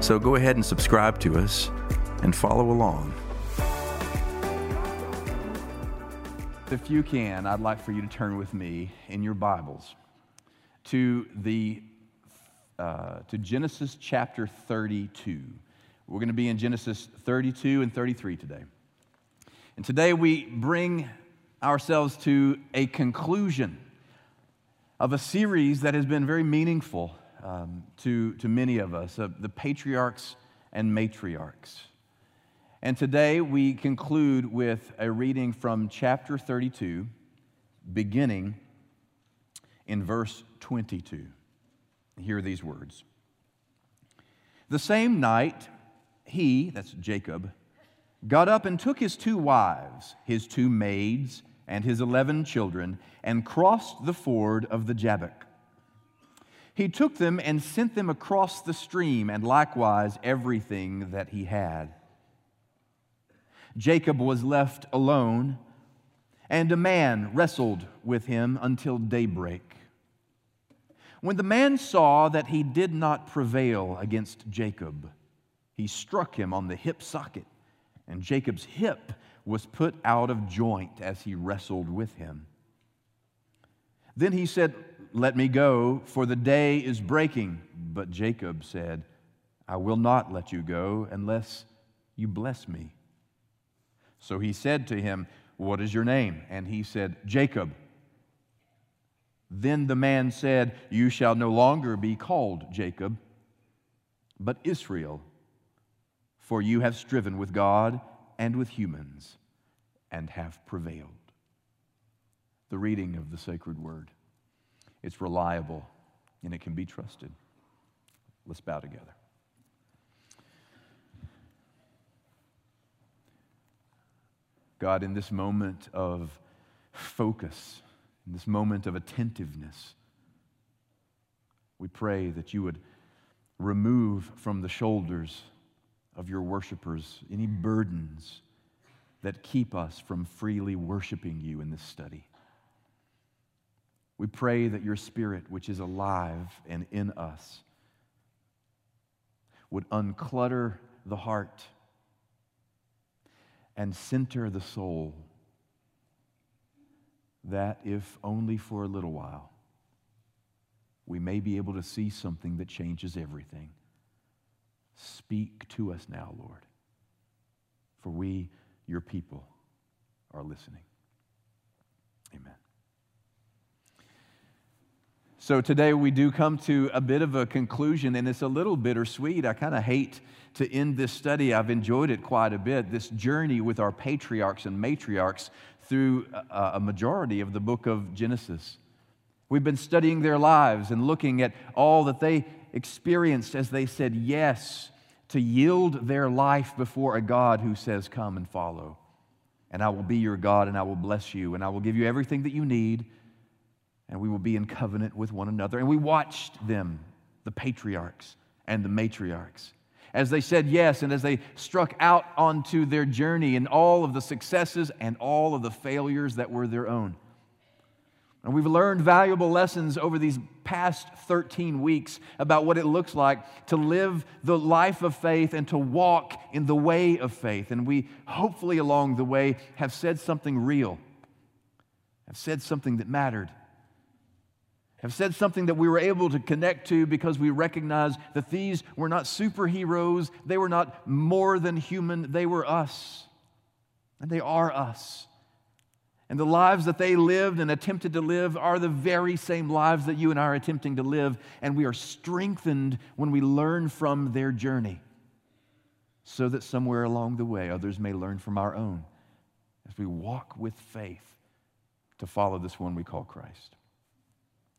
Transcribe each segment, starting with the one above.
So go ahead and subscribe to us and follow along. If you can, I'd like for you to turn with me in your Bibles to the uh, to Genesis chapter 32. We're going to be in Genesis 32 and 33 today. And today we bring ourselves to a conclusion of a series that has been very meaningful um, to, to many of us, uh, the patriarchs and matriarchs. And today we conclude with a reading from chapter 32, beginning in verse 22. Hear these words The same night, he, that's Jacob, got up and took his two wives, his two maids, and his eleven children, and crossed the ford of the Jabbok. He took them and sent them across the stream, and likewise everything that he had. Jacob was left alone, and a man wrestled with him until daybreak. When the man saw that he did not prevail against Jacob, he struck him on the hip socket, and Jacob's hip was put out of joint as he wrestled with him. Then he said, Let me go, for the day is breaking. But Jacob said, I will not let you go unless you bless me. So he said to him, What is your name? And he said, Jacob. Then the man said, You shall no longer be called Jacob, but Israel, for you have striven with God and with humans and have prevailed. The reading of the sacred word. It's reliable and it can be trusted. Let's bow together. God, in this moment of focus, in this moment of attentiveness, we pray that you would remove from the shoulders of your worshipers any burdens that keep us from freely worshiping you in this study. We pray that your spirit, which is alive and in us, would unclutter the heart and center the soul, that if only for a little while, we may be able to see something that changes everything. Speak to us now, Lord, for we, your people, are listening. Amen. So today we do come to a bit of a conclusion, and it's a little bittersweet. I kind of hate to end this study. I've enjoyed it quite a bit, this journey with our patriarchs and matriarchs through a, majority of the book of Genesis. We've been studying their lives and looking at all that they experienced as they said yes to yield their life before a God who says, Come and follow. And I will be your God, and I will bless you, and I will give you everything that you need and we will be in covenant with one another. And we watched them, the patriarchs and the matriarchs, as they said yes and as they struck out onto their journey and all of the successes and all of the failures that were their own. And we've learned valuable lessons over these past 13 weeks about what it looks like to live the life of faith and to walk in the way of faith. And we hopefully along the way have said something real, have said something that mattered have said something that we were able to connect to because we recognize that these were not superheroes, they were not more than human, they were us. And they are us. And the lives that they lived and attempted to live are the very same lives that you and I are attempting to live. And we are strengthened when we learn from their journey, so that somewhere along the way others may learn from our own as we walk with faith to follow this one we call Christ.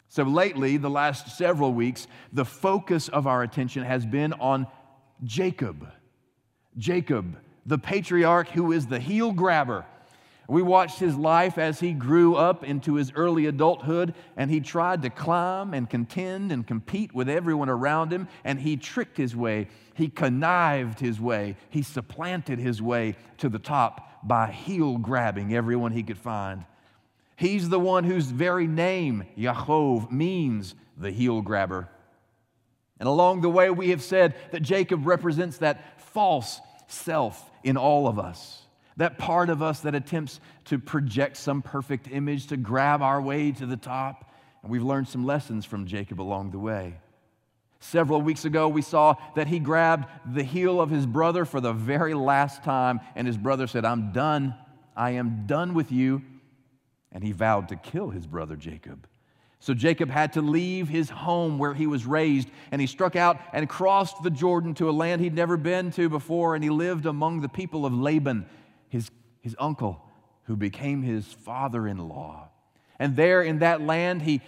So, lately, the last several weeks, the focus of our attention has been on Jacob. Jacob, the patriarch who is the heel grabber. We watched his life as he grew up into his early adulthood, and he tried to climb and contend and compete with everyone around him, and he tricked his way, he connived his way, he supplanted his way to the top by heel grabbing everyone he could find. He's the one whose very name, Yaakov, means the heel grabber. And along the way, we have said that Jacob represents that false self in all of us, that part of us that attempts to project some perfect image, to grab our way to the top. And we've learned some lessons from Jacob along the way. Several weeks ago, we saw that he grabbed the heel of his brother for the very last time, and his brother said, I'm done. I am done with you. And he vowed to kill his brother Jacob. So Jacob had to leave his home where he was raised, and he struck out and crossed the Jordan to a land he'd never been to before, and he lived among the people of Laban, his, his uncle, who became his father in law. And there in that land, he,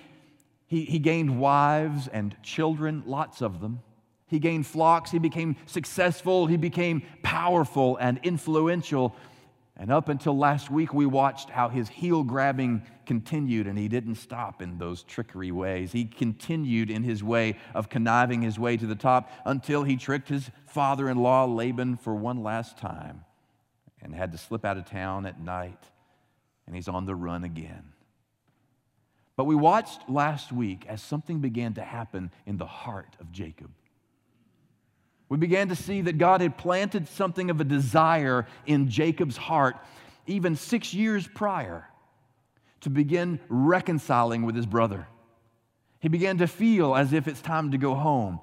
he, he gained wives and children, lots of them. He gained flocks, he became successful, he became powerful and influential. And up until last week, we watched how his heel grabbing continued, and he didn't stop in those trickery ways. He continued in his way of conniving his way to the top until he tricked his father in law, Laban, for one last time and had to slip out of town at night, and he's on the run again. But we watched last week as something began to happen in the heart of Jacob we began to see that God had planted something of a desire in Jacob's heart even six years prior to begin reconciling with his brother. He began to feel as if it's time to go home.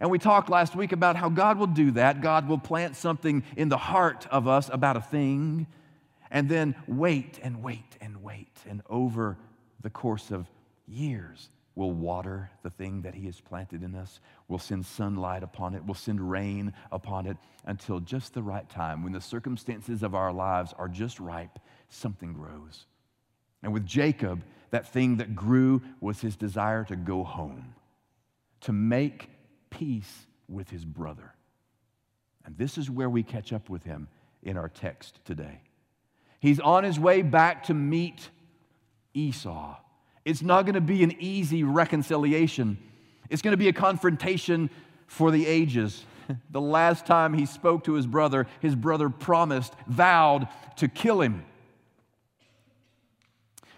And we talked last week about how God will do that. God will plant something in the heart of us about a thing, and then wait and wait and wait. And over the course of years, will water the thing that He has planted in us, will send sunlight upon it, will send rain upon it until just the right time, when the circumstances of our lives are just ripe, something grows. And with Jacob, that thing that grew was his desire to go home, to make peace with his brother. And this is where we catch up with him in our text today. He's on his way back to meet Esau it's not going to be an easy reconciliation. It's going to be a confrontation for the ages. The last time he spoke to his brother, his brother promised, vowed to kill him.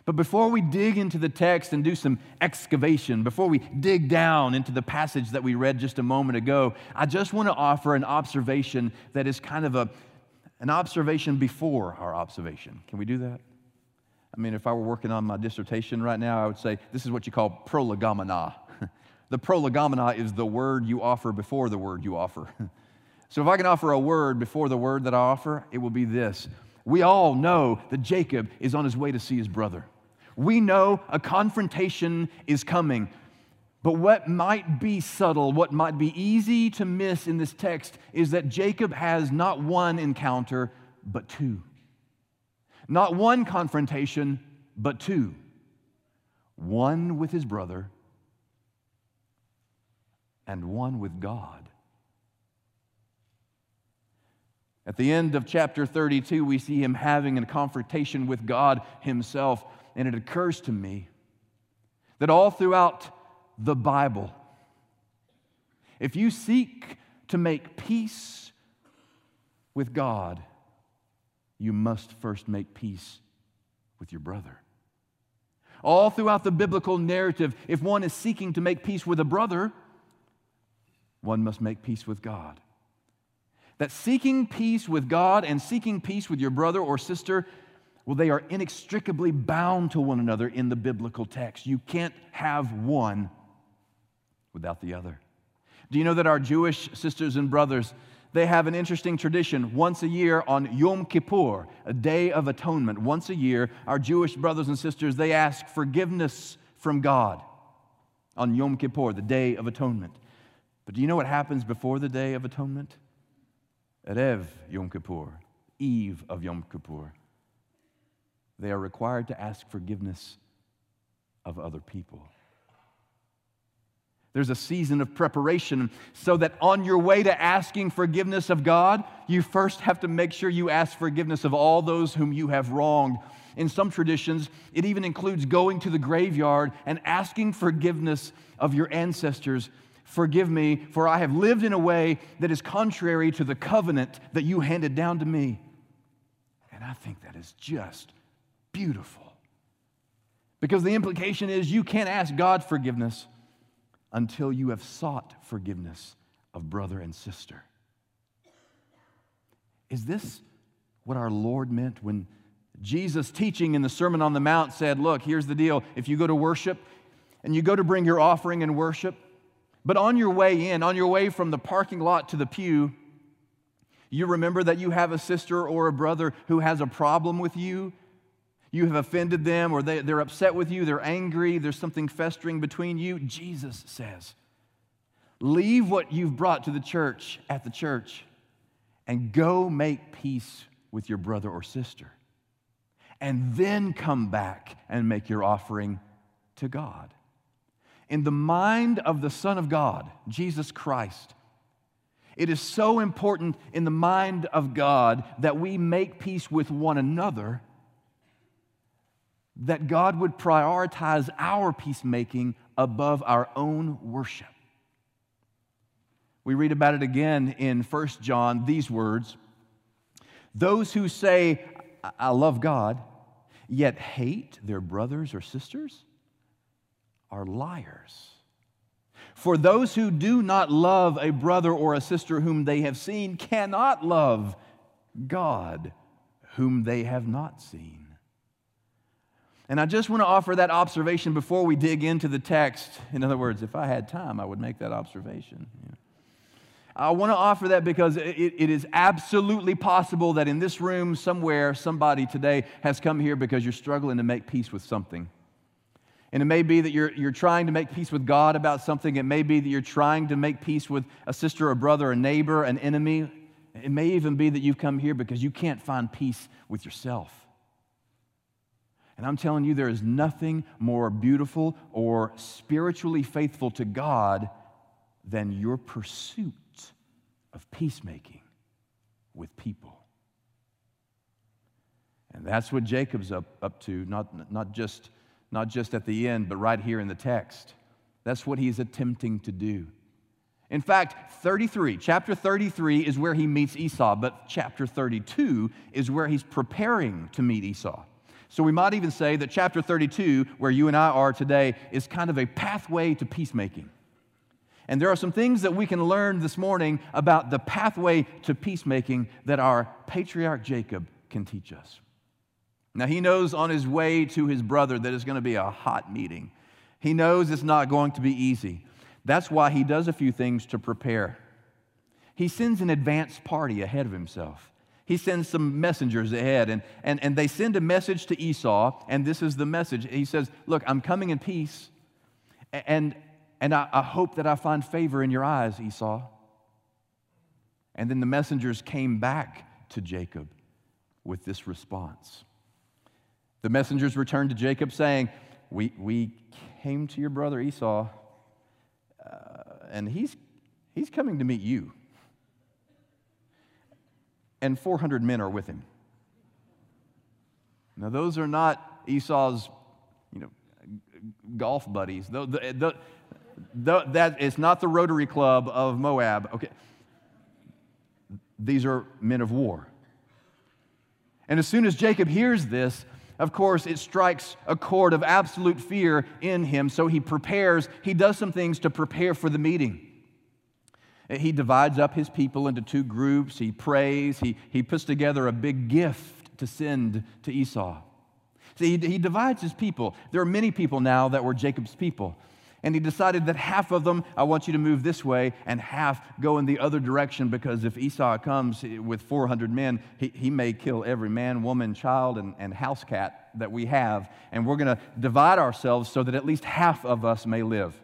But before we dig into the text and do some excavation, before we dig down into the passage that we read just a moment ago, I just want to offer an observation that is kind of a, an observation before our observation. Can we do that? I mean, if I were working on my dissertation right now, I would say this is what you call prolegomena. the prolegomena is the word you offer before the word you offer. so if I can offer a word before the word that I offer, it will be this. We all know that Jacob is on his way to see his brother. We know a confrontation is coming. But what might be subtle, what might be easy to miss in this text is that Jacob has not one encounter, but two. Not one confrontation, but two one with his brother and one with God. At the end of chapter 32, we see him having a confrontation with God himself, and it occurs to me that all throughout the Bible, if you seek to make peace with God, you must first make peace with your brother. All throughout the biblical narrative, if one is seeking to make peace with a brother, one must make peace with God. That seeking peace with God and seeking peace with your brother or sister, well, they are inextricably bound to one another in the biblical text. You can't have one without the other. Do you know that our Jewish sisters and brothers, they have an interesting tradition. Once a year on Yom Kippur, a day of atonement, once a year, our Jewish brothers and sisters, they ask forgiveness from God on Yom Kippur, the day of atonement. But do you know what happens before the day of atonement? Erev Yom Kippur, eve of Yom Kippur. They are required to ask forgiveness of other people. There's a season of preparation so that on your way to asking forgiveness of God, you first have to make sure you ask forgiveness of all those whom you have wronged. In some traditions, it even includes going to the graveyard and asking forgiveness of your ancestors. Forgive me, for I have lived in a way that is contrary to the covenant that you handed down to me. And I think that is just beautiful. Because the implication is you can't ask God forgiveness until you have sought forgiveness of brother and sister. Is this what our Lord meant when Jesus, teaching in the Sermon on the Mount, said, Look, here's the deal. If you go to worship and you go to bring your offering and worship, but on your way in, on your way from the parking lot to the pew, you remember that you have a sister or a brother who has a problem with you you have offended them or they, they're upset with you, they're angry, there's something festering between you, Jesus says, leave what you've brought to the church at the church and go make peace with your brother or sister. And then come back and make your offering to God. In the mind of the Son of God, Jesus Christ, it is so important in the mind of God that we make peace with one another that God would prioritize our peacemaking above our own worship. We read about it again in 1 John, these words Those who say, I love God, yet hate their brothers or sisters are liars. For those who do not love a brother or a sister whom they have seen cannot love God whom they have not seen. And I just want to offer that observation before we dig into the text. In other words, if I had time, I would make that observation. I want to offer that because it, it is absolutely possible that in this room somewhere, somebody today has come here because you're struggling to make peace with something. And it may be that you're, you're trying to make peace with God about something. It may be that you're trying to make peace with a sister, a brother, a neighbor, an enemy. It may even be that you've come here because you can't find peace with yourself. And I'm telling you, there is nothing more beautiful or spiritually faithful to God than your pursuit of peacemaking with people. And that's what Jacob's up, up to, not, not, just, not just at the end, but right here in the text. That's what he's attempting to do. In fact, 33, chapter 33 is where he meets Esau, but chapter 32 is where he's preparing to meet Esau. So we might even say that chapter 32, where you and I are today, is kind of a pathway to peacemaking. And there are some things that we can learn this morning about the pathway to peacemaking that our patriarch Jacob can teach us. Now, he knows on his way to his brother that it's going to be a hot meeting. He knows it's not going to be easy. That's why he does a few things to prepare. He sends an advance party ahead of himself he sends some messengers ahead, and, and, and they send a message to Esau, and this is the message. He says, Look, I'm coming in peace, and, and I, I hope that I find favor in your eyes, Esau. And then the messengers came back to Jacob with this response. The messengers returned to Jacob saying, We, we came to your brother Esau, uh, and he's, he's coming to meet you and 400 men are with him. Now, those are not Esau's, you know, golf buddies. The, the, the, that is not the Rotary Club of Moab. Okay. These are men of war. And as soon as Jacob hears this, of course, it strikes a chord of absolute fear in him. So he prepares, he does some things to prepare for the meeting. He divides up his people into two groups. He prays. He, he puts together a big gift to send to Esau. See, he, he divides his people. There are many people now that were Jacob's people. And he decided that half of them, I want you to move this way, and half go in the other direction because if Esau comes with 400 men, he, he may kill every man, woman, child, and, and house cat that we have. And we're going to divide ourselves so that at least half of us may live.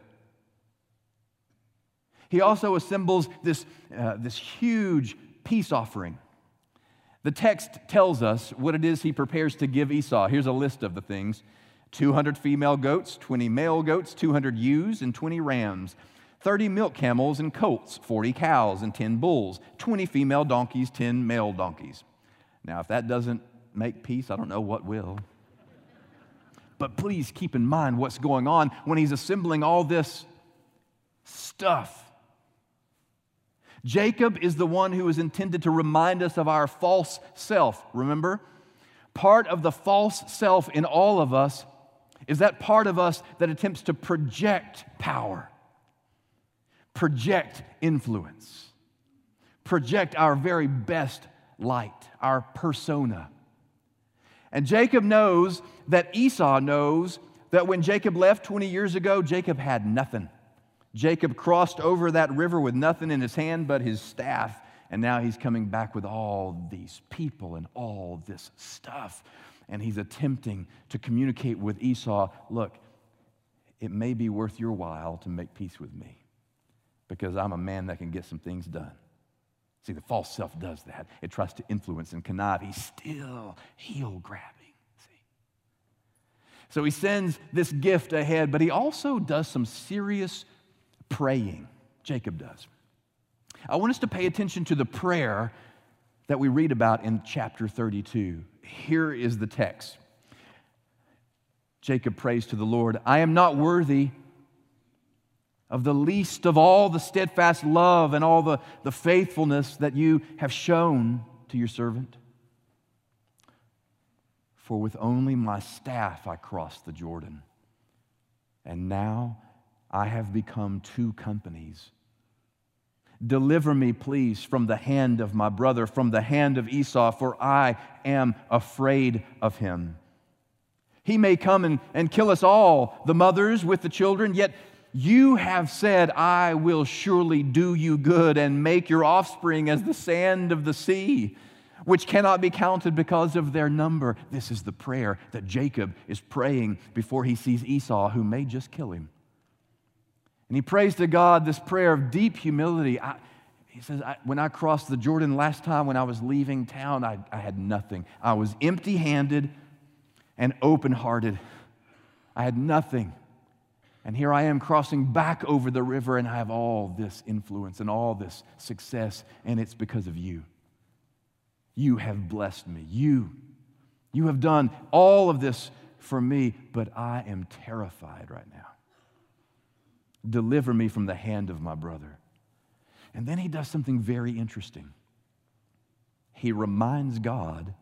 He also assembles this, uh, this huge peace offering. The text tells us what it is he prepares to give Esau. Here's a list of the things 200 female goats, 20 male goats, 200 ewes, and 20 rams, 30 milk camels and colts, 40 cows and 10 bulls, 20 female donkeys, 10 male donkeys. Now, if that doesn't make peace, I don't know what will. But please keep in mind what's going on when he's assembling all this stuff. Jacob is the one who is intended to remind us of our false self, remember? Part of the false self in all of us is that part of us that attempts to project power, project influence, project our very best light, our persona. And Jacob knows that Esau knows that when Jacob left 20 years ago, Jacob had nothing. Jacob crossed over that river with nothing in his hand but his staff, and now he's coming back with all these people and all this stuff. And he's attempting to communicate with Esau look, it may be worth your while to make peace with me because I'm a man that can get some things done. See, the false self does that. It tries to influence and connive. He's still heel grabbing. See? So he sends this gift ahead, but he also does some serious praying. Jacob does. I want us to pay attention to the prayer that we read about in chapter 32. Here is the text Jacob prays to the Lord I am not worthy of the least of all the steadfast love and all the, the faithfulness that you have shown to your servant. For with only my staff I crossed the Jordan, and now I have become two companies. Deliver me, please, from the hand of my brother, from the hand of Esau, for I am afraid of him. He may come and, and kill us all, the mothers with the children, yet you have said, I will surely do you good and make your offspring as the sand of the sea, which cannot be counted because of their number. This is the prayer that Jacob is praying before he sees Esau, who may just kill him. And he prays to God this prayer of deep humility. I, he says, I, When I crossed the Jordan last time when I was leaving town, I, I had nothing. I was empty handed and open hearted. I had nothing. And here I am crossing back over the river, and I have all this influence and all this success, and it's because of you. You have blessed me. You, you have done all of this for me, but I am terrified right now. Deliver me from the hand of my brother. And then he does something very interesting. He reminds God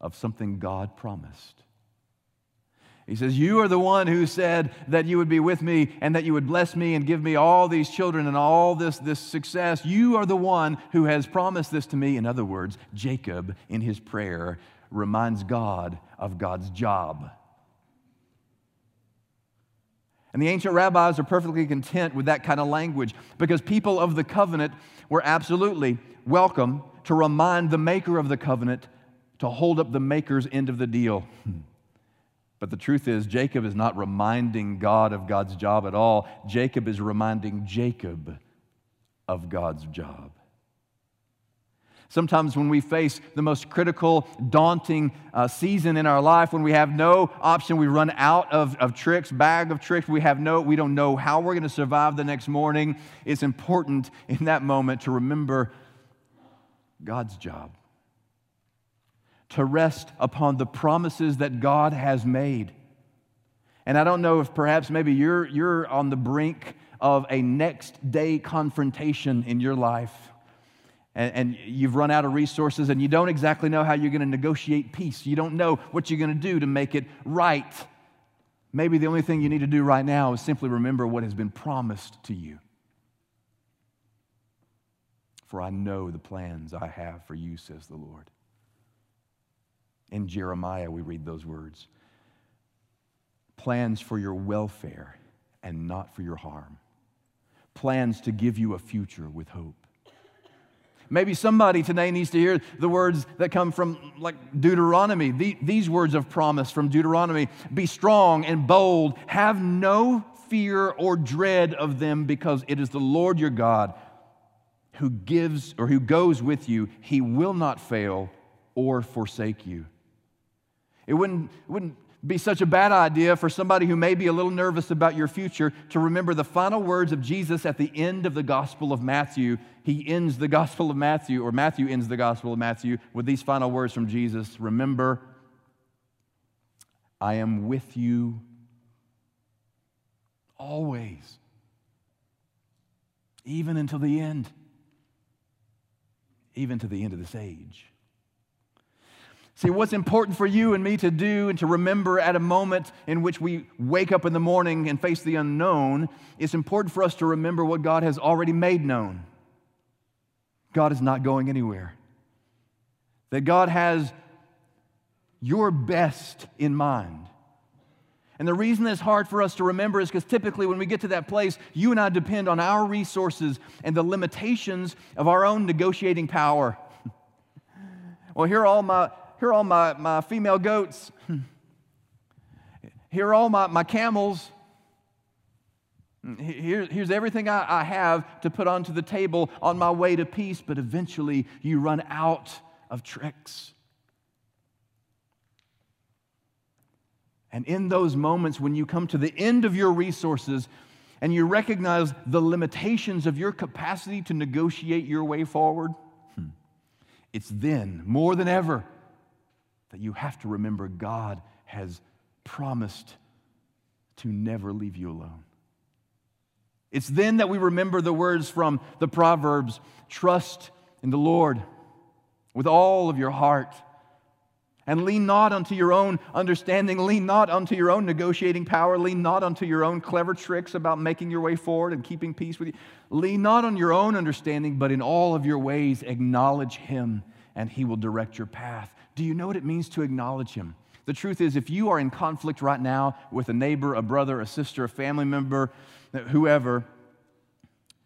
of something God promised. He says, You are the one who said that you would be with me and that you would bless me and give me all these children and all this, this success. You are the one who has promised this to me. In other words, Jacob, in his prayer, reminds God of God's job and the ancient rabbis are perfectly content with that kind of language because people of the covenant were absolutely welcome to remind the maker of the covenant to hold up the maker's end of the deal. But the truth is, Jacob is not reminding God of God's job at all. Jacob is reminding Jacob of God's job. Sometimes, when we face the most critical, daunting uh, season in our life, when we have no option, we run out of, of tricks, bag of tricks, we have no, we don't know how we're going to survive the next morning. It's important in that moment to remember God's job, to rest upon the promises that God has made. And I don't know if perhaps maybe you're, you're on the brink of a next day confrontation in your life and, and you've run out of resources and you don't exactly know how you're going to negotiate peace. You don't know what you're going to do to make it right. Maybe the only thing you need to do right now is simply remember what has been promised to you. For I know the plans I have for you, says the Lord. In Jeremiah, we read those words plans for your welfare and not for your harm, plans to give you a future with hope. Maybe somebody today needs to hear the words that come from like Deuteronomy, the, these words of promise from Deuteronomy Be strong and bold, have no fear or dread of them, because it is the Lord your God who gives or who goes with you. He will not fail or forsake you. It wouldn't, it wouldn't be such a bad idea for somebody who may be a little nervous about your future to remember the final words of Jesus at the end of the Gospel of Matthew. He ends the Gospel of Matthew, or Matthew ends the Gospel of Matthew with these final words from Jesus Remember, I am with you always, even until the end, even to the end of this age. See, what's important for you and me to do and to remember at a moment in which we wake up in the morning and face the unknown, it's important for us to remember what God has already made known. God is not going anywhere. That God has your best in mind. And the reason it's hard for us to remember is because typically when we get to that place, you and I depend on our resources and the limitations of our own negotiating power. well, here are all my here are all my, my female goats. Here are all my, my camels. Here, here's everything I, I have to put onto the table on my way to peace, but eventually you run out of tricks. And in those moments when you come to the end of your resources and you recognize the limitations of your capacity to negotiate your way forward, hmm, it's then, more than ever, that you have to remember God has promised to never leave you alone. It's then that we remember the words from the Proverbs trust in the Lord with all of your heart. And lean not unto your own understanding, lean not unto your own negotiating power, lean not unto your own clever tricks about making your way forward and keeping peace with you. Lean not on your own understanding, but in all of your ways acknowledge Him, and He will direct your path. Do you know what it means to acknowledge Him? The truth is, if you are in conflict right now with a neighbor, a brother, a sister, a family member, whoever,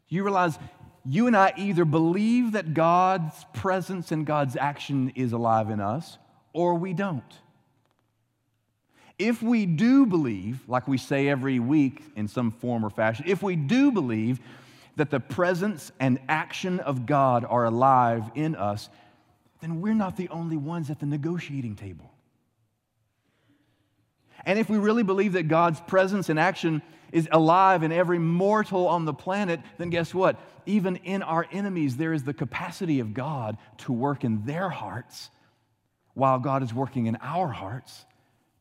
you realize you and I either believe that God's presence and God's action is alive in us, or we don't. If we do believe, like we say every week in some form or fashion, if we do believe that the presence and action of God are alive in us, then we're not the only ones at the negotiating table. And if we really believe that God's presence and action is alive in every mortal on the planet, then guess what? Even in our enemies, there is the capacity of God to work in their hearts while God is working in our hearts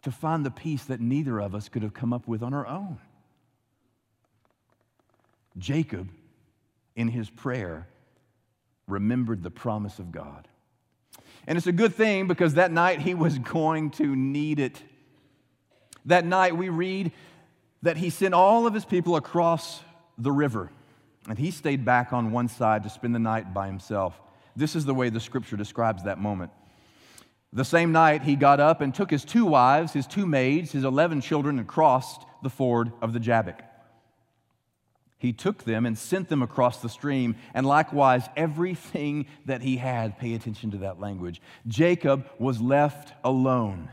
to find the peace that neither of us could have come up with on our own. Jacob, in his prayer, remembered the promise of God. And it's a good thing because that night he was going to need it. That night we read that he sent all of his people across the river, and he stayed back on one side to spend the night by himself. This is the way the scripture describes that moment. The same night, he got up and took his two wives, his two maids, his 11 children, and crossed the ford of the Jabbok he took them and sent them across the stream, and likewise everything that he had. Pay attention to that language. Jacob was left alone,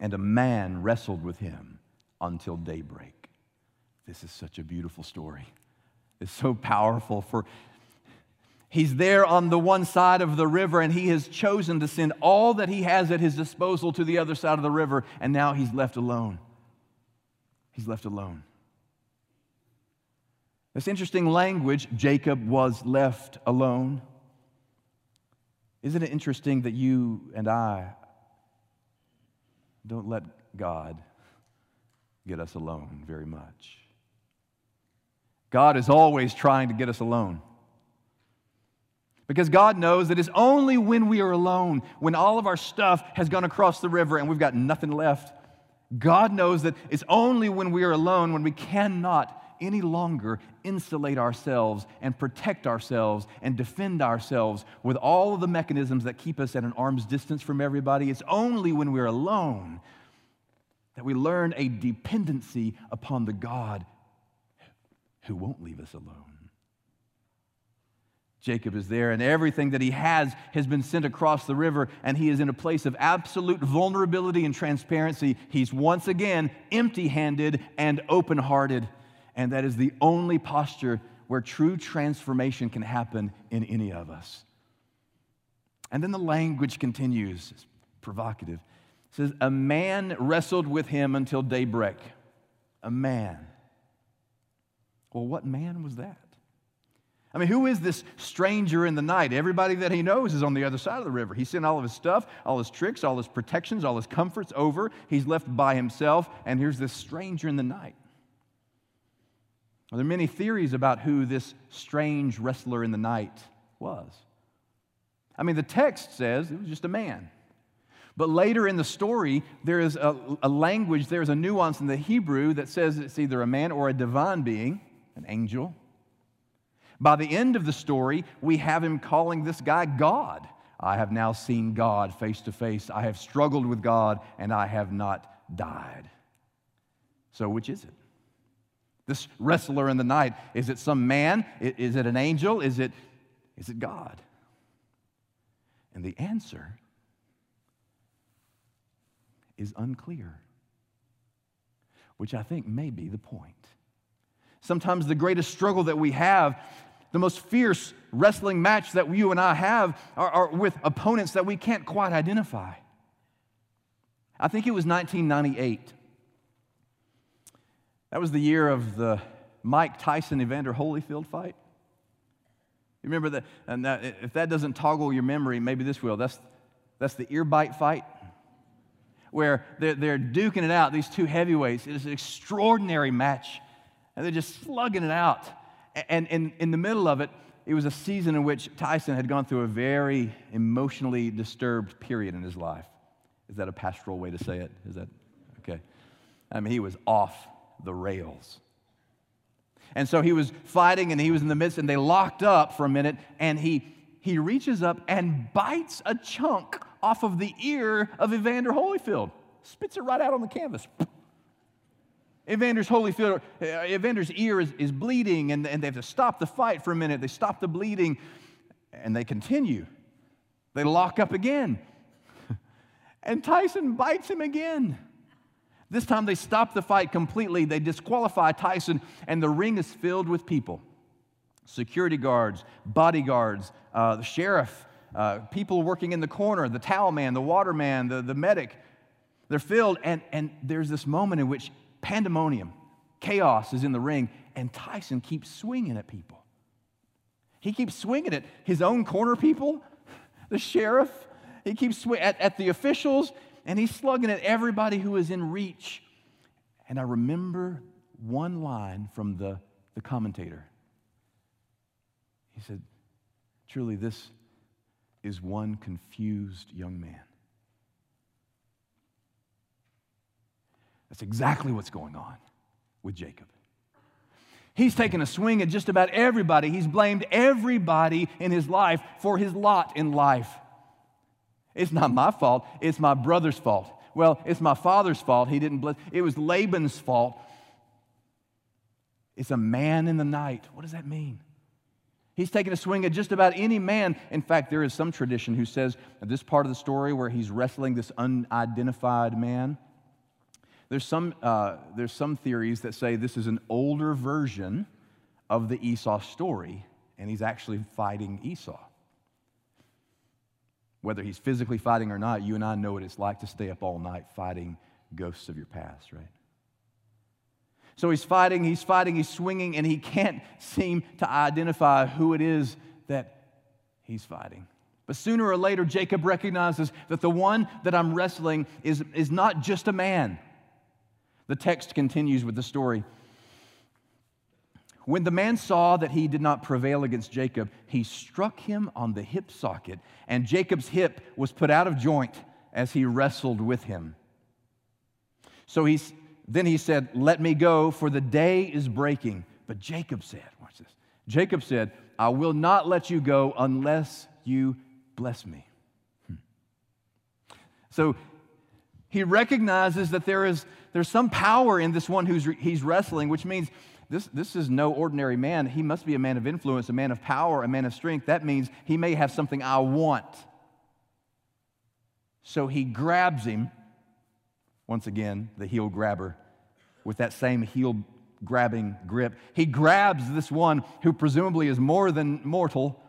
and a man wrestled with him until daybreak. This is such a beautiful story. It's so powerful for He's there on the one side of the river, and he has chosen to send all that he has at his disposal to the other side of the river, and now he's left alone. He's left alone. This interesting language, Jacob was left alone. Isn't it interesting that you and I don't let God get us alone very much? God is always trying to get us alone. Because God knows that it's only when we are alone, when all of our stuff has gone across the river and we've got nothing left, God knows that it's only when we are alone, when we cannot any longer insulate ourselves and protect ourselves and defend ourselves with all of the mechanisms that keep us at an arm's distance from everybody. It's only when we're alone that we learn a dependency upon the God who won't leave us alone. Jacob is there, and everything that he has has been sent across the river, and he is in a place of absolute vulnerability and transparency. He's once again empty handed and open hearted and that is the only posture where true transformation can happen in any of us. And then the language continues, it's provocative. It says, A man wrestled with him until daybreak. A man. Well, what man was that? I mean, who is this stranger in the night? Everybody that he knows is on the other side of the river. He sent all of his stuff, all his tricks, all his protections, all his comforts over. He's left by himself, and here's this stranger in the night. There are many theories about who this strange wrestler in the night was. I mean, the text says it was just a man. But later in the story, there is a, a language, there's a nuance in the Hebrew that says it's either a man or a divine being, an angel. By the end of the story, we have him calling this guy God. I have now seen God face to face. I have struggled with God and I have not died. So, which is it? This wrestler in the night, is it some man? Is it an angel? Is it, is it God? And the answer is unclear, which I think may be the point. Sometimes the greatest struggle that we have, the most fierce wrestling match that you and I have, are, are with opponents that we can't quite identify. I think it was 1998. That was the year of the Mike Tyson Evander Holyfield fight. You remember that? And that, if that doesn't toggle your memory, maybe this will. That's, that's the ear bite fight where they're, they're duking it out, these two heavyweights. It's an extraordinary match. And they're just slugging it out. And in, in the middle of it, it was a season in which Tyson had gone through a very emotionally disturbed period in his life. Is that a pastoral way to say it? Is that okay? I mean, he was off the rails. And so he was fighting and he was in the midst, and they locked up for a minute, and he, he reaches up and bites a chunk off of the ear of Evander Holyfield. Spits it right out on the canvas. Evander's Holyfield, uh, Evander's ear is, is bleeding, and, and they have to stop the fight for a minute. They stop the bleeding, and they continue. They lock up again. and Tyson bites him again. This time they stop the fight completely. They disqualify Tyson, and the ring is filled with people security guards, bodyguards, uh, the sheriff, uh, people working in the corner, the towel man, the water man, the, the medic. They're filled, and, and there's this moment in which pandemonium, chaos is in the ring, and Tyson keeps swinging at people. He keeps swinging at his own corner people, the sheriff. He keeps swinging at, at the officials, and he's slugging at everybody who is in reach. And I remember one line from the, the commentator. He said, Truly, this is one confused young man. That's exactly what's going on with Jacob. He's taken a swing at just about everybody. He's blamed everybody in his life for his lot in life. It's not my fault, it's my brother's fault. Well, it's my father's fault. He didn't bless. It was Laban's fault. It's a man in the night. What does that mean? He's taking a swing at just about any man. In fact, there is some tradition who says this part of the story where he's wrestling this unidentified man. There's some, uh, there's some theories that say this is an older version of the Esau story, and he's actually fighting Esau. Whether he's physically fighting or not, you and I know what it's like to stay up all night fighting ghosts of your past, right? So he's fighting, he's fighting, he's swinging, and he can't seem to identify who it is that he's fighting. But sooner or later, Jacob recognizes that the one that I'm wrestling is, is not just a man. The text continues with the story. When the man saw that he did not prevail against Jacob, he struck him on the hip socket, and Jacob's hip was put out of joint as he wrestled with him. So he's, then he said, Let me go, for the day is breaking. But Jacob said, Watch this. Jacob said, I will not let you go unless you bless me. Hmm. So he recognizes that there is there's some power in this one who's he's wrestling, which means this, this is no ordinary man. He must be a man of influence, a man of power, a man of strength. That means he may have something I want. So he grabs him once again, the heel grabber, with that same heel grabbing grip. He grabs this one who presumably is more than mortal,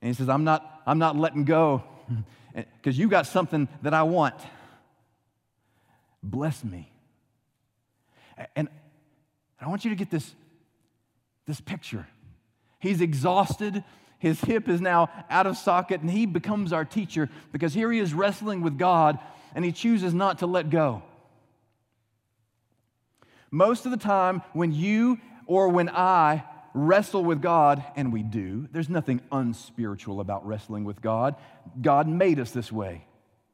and he says, I'm not, I'm not letting go because you got something that I want. Bless me. And I want you to get this, this picture. He's exhausted. His hip is now out of socket, and he becomes our teacher because here he is wrestling with God, and he chooses not to let go. Most of the time, when you or when I wrestle with God, and we do, there's nothing unspiritual about wrestling with God. God made us this way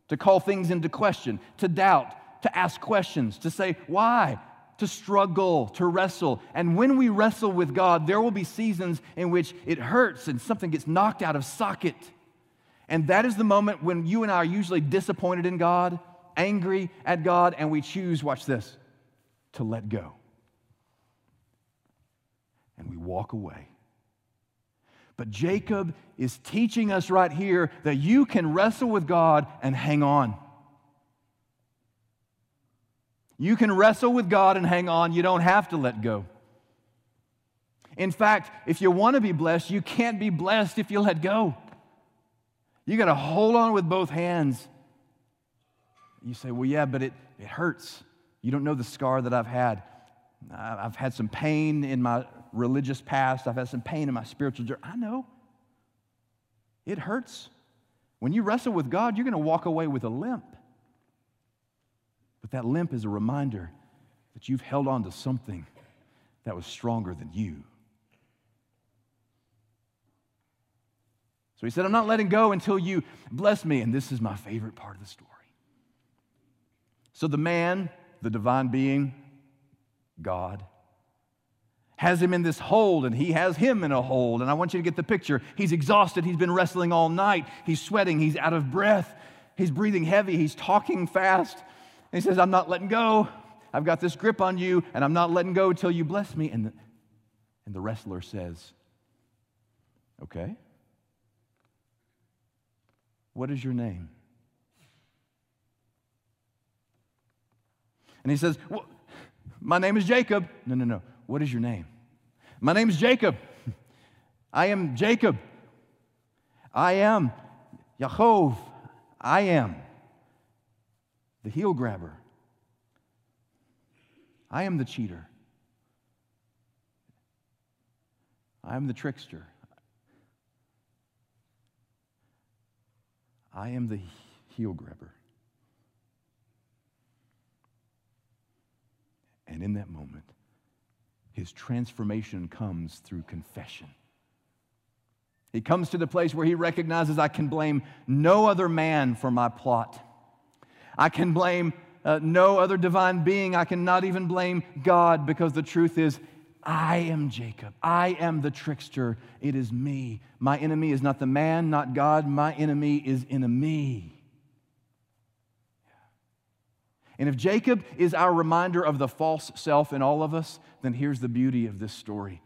to call things into question, to doubt, to ask questions, to say, why? To struggle, to wrestle. And when we wrestle with God, there will be seasons in which it hurts and something gets knocked out of socket. And that is the moment when you and I are usually disappointed in God, angry at God, and we choose, watch this, to let go. And we walk away. But Jacob is teaching us right here that you can wrestle with God and hang on. You can wrestle with God and hang on. You don't have to let go. In fact, if you want to be blessed, you can't be blessed if you let go. You got to hold on with both hands. You say, well, yeah, but it, it hurts. You don't know the scar that I've had. I've had some pain in my religious past. I've had some pain in my spiritual journey. I know. It hurts. When you wrestle with God, you're going to walk away with a limp. But that limp is a reminder that you've held on to something that was stronger than you. So he said, I'm not letting go until you bless me. And this is my favorite part of the story. So the man, the divine being, God, has him in this hold and he has him in a hold. And I want you to get the picture. He's exhausted. He's been wrestling all night. He's sweating. He's out of breath. He's breathing heavy. He's talking fast. He says, I'm not letting go. I've got this grip on you and I'm not letting go until you bless me. And the, and the wrestler says, Okay. What is your name? And he says, well, My name is Jacob. No, no, no. What is your name? My name is Jacob. I am Jacob. I am Yaakov. I am the heel grabber. I am the cheater. I am the trickster. I am the heel grabber. And in that moment, his transformation comes through confession. He comes to the place where he recognizes I can blame no other man for my plot. I can blame uh, no other divine being. I cannot even blame God because the truth is, I am Jacob. I am the trickster. It is me. My enemy is not the man, not God. My enemy is in me. And if Jacob is our reminder of the false self in all of us, then here's the beauty of this story.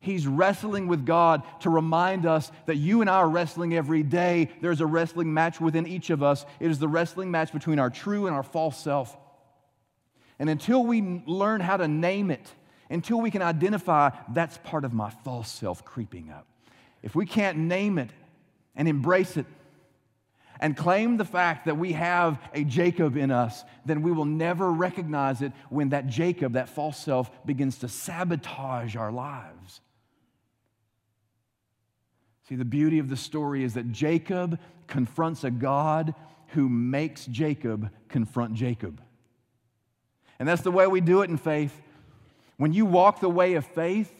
He's wrestling with God to remind us that you and I are wrestling every day. There's a wrestling match within each of us. It is the wrestling match between our true and our false self. And until we learn how to name it, until we can identify that's part of my false self creeping up, if we can't name it and embrace it, and claim the fact that we have a Jacob in us, then we will never recognize it when that Jacob, that false self, begins to sabotage our lives. See, the beauty of the story is that Jacob confronts a God who makes Jacob confront Jacob. And that's the way we do it in faith. When you walk the way of faith,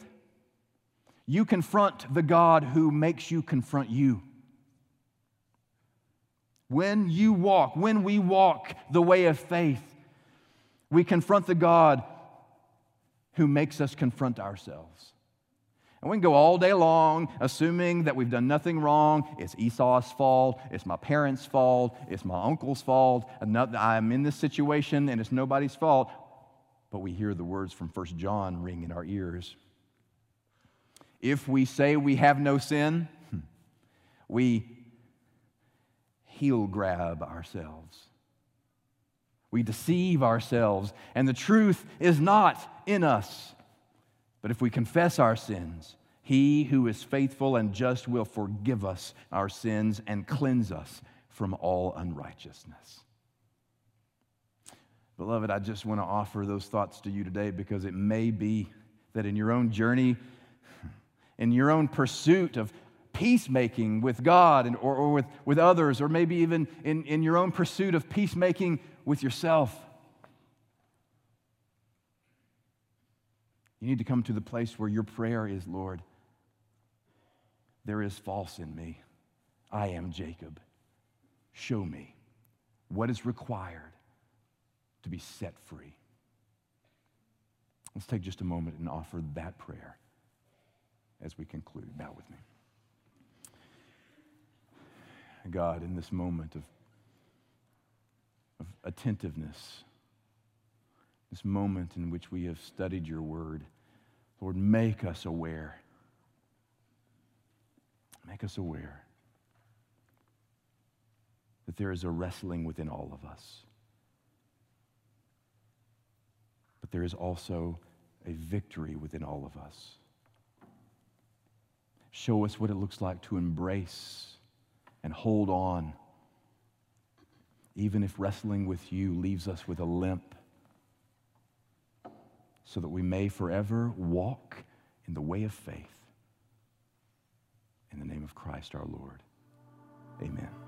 you confront the God who makes you confront you. When you walk, when we walk the way of faith, we confront the God who makes us confront ourselves. And we can go all day long assuming that we've done nothing wrong. It's Esau's fault. It's my parents' fault. It's my uncle's fault. I'm in this situation and it's nobody's fault. But we hear the words from 1 John ring in our ears. If we say we have no sin, we heel grab ourselves. We deceive ourselves, and the truth is not in us. But if we confess our sins, he who is faithful and just will forgive us our sins and cleanse us from all unrighteousness. Beloved, I just want to offer those thoughts to you today because it may be that in your own journey, in your own pursuit of peacemaking with God and, or, or with, with others, or maybe even in, in your own pursuit of peacemaking with yourself, you need to come to the place where your prayer is, Lord, there is false in me. I am Jacob. Show me what is required to be set free. Let's take just a moment and offer that prayer as we conclude. Bow with me. God, in this moment of, of attentiveness, this moment in which we have studied your word, Lord, make us aware. Make us aware that there is a wrestling within all of us. But there is also a victory within all of us. Show us what it looks like to embrace and hold on, even if wrestling with you leaves us with a limp, so that we may forever walk in the way of faith. In the name of Christ our Lord. Amen.